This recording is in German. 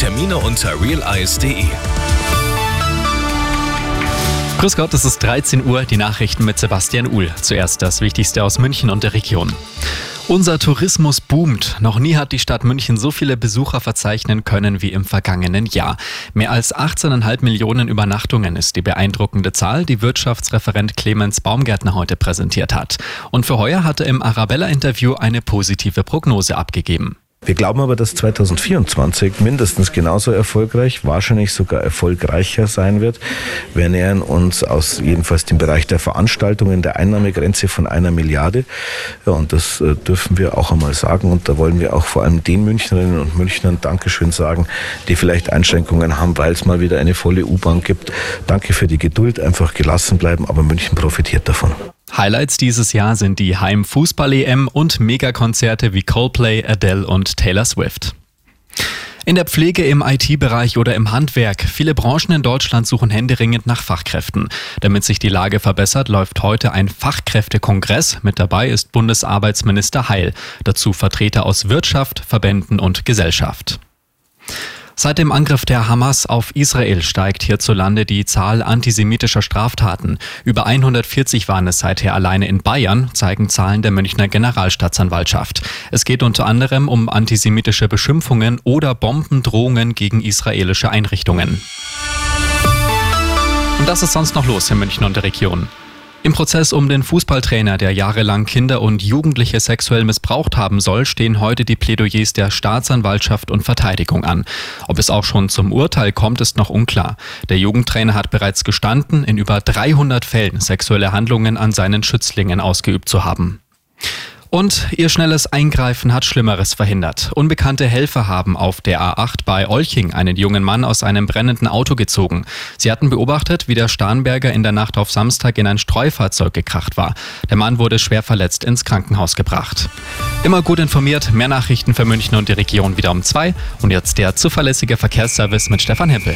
Termine unter realize.de. Grüß Gott, es ist 13 Uhr, die Nachrichten mit Sebastian Uhl. Zuerst das Wichtigste aus München und der Region. Unser Tourismus boomt. Noch nie hat die Stadt München so viele Besucher verzeichnen können wie im vergangenen Jahr. Mehr als 18,5 Millionen Übernachtungen ist die beeindruckende Zahl, die Wirtschaftsreferent Clemens Baumgärtner heute präsentiert hat. Und für heuer hat er im Arabella-Interview eine positive Prognose abgegeben. Wir glauben aber, dass 2024 mindestens genauso erfolgreich, wahrscheinlich sogar erfolgreicher sein wird. Wir nähern uns aus jedenfalls dem Bereich der Veranstaltungen der Einnahmegrenze von einer Milliarde. Ja, und das äh, dürfen wir auch einmal sagen. Und da wollen wir auch vor allem den Münchnerinnen und Münchnern Dankeschön sagen, die vielleicht Einschränkungen haben, weil es mal wieder eine volle U-Bahn gibt. Danke für die Geduld, einfach gelassen bleiben, aber München profitiert davon. Highlights dieses Jahr sind die Heim-Fußball-EM und Megakonzerte wie Coldplay, Adele und Taylor Swift. In der Pflege, im IT-Bereich oder im Handwerk. Viele Branchen in Deutschland suchen händeringend nach Fachkräften. Damit sich die Lage verbessert, läuft heute ein Fachkräftekongress. Mit dabei ist Bundesarbeitsminister Heil. Dazu Vertreter aus Wirtschaft, Verbänden und Gesellschaft. Seit dem Angriff der Hamas auf Israel steigt hierzulande die Zahl antisemitischer Straftaten. Über 140 waren es seither alleine in Bayern, zeigen Zahlen der Münchner Generalstaatsanwaltschaft. Es geht unter anderem um antisemitische Beschimpfungen oder Bombendrohungen gegen israelische Einrichtungen. Und das ist sonst noch los in München und der Region. Im Prozess um den Fußballtrainer, der jahrelang Kinder und Jugendliche sexuell missbraucht haben soll, stehen heute die Plädoyers der Staatsanwaltschaft und Verteidigung an. Ob es auch schon zum Urteil kommt, ist noch unklar. Der Jugendtrainer hat bereits gestanden, in über 300 Fällen sexuelle Handlungen an seinen Schützlingen ausgeübt zu haben. Und ihr schnelles Eingreifen hat Schlimmeres verhindert. Unbekannte Helfer haben auf der A8 bei Olching einen jungen Mann aus einem brennenden Auto gezogen. Sie hatten beobachtet, wie der Starnberger in der Nacht auf Samstag in ein Streufahrzeug gekracht war. Der Mann wurde schwer verletzt ins Krankenhaus gebracht. Immer gut informiert, mehr Nachrichten für München und die Region wieder um zwei. Und jetzt der zuverlässige Verkehrsservice mit Stefan Hempel.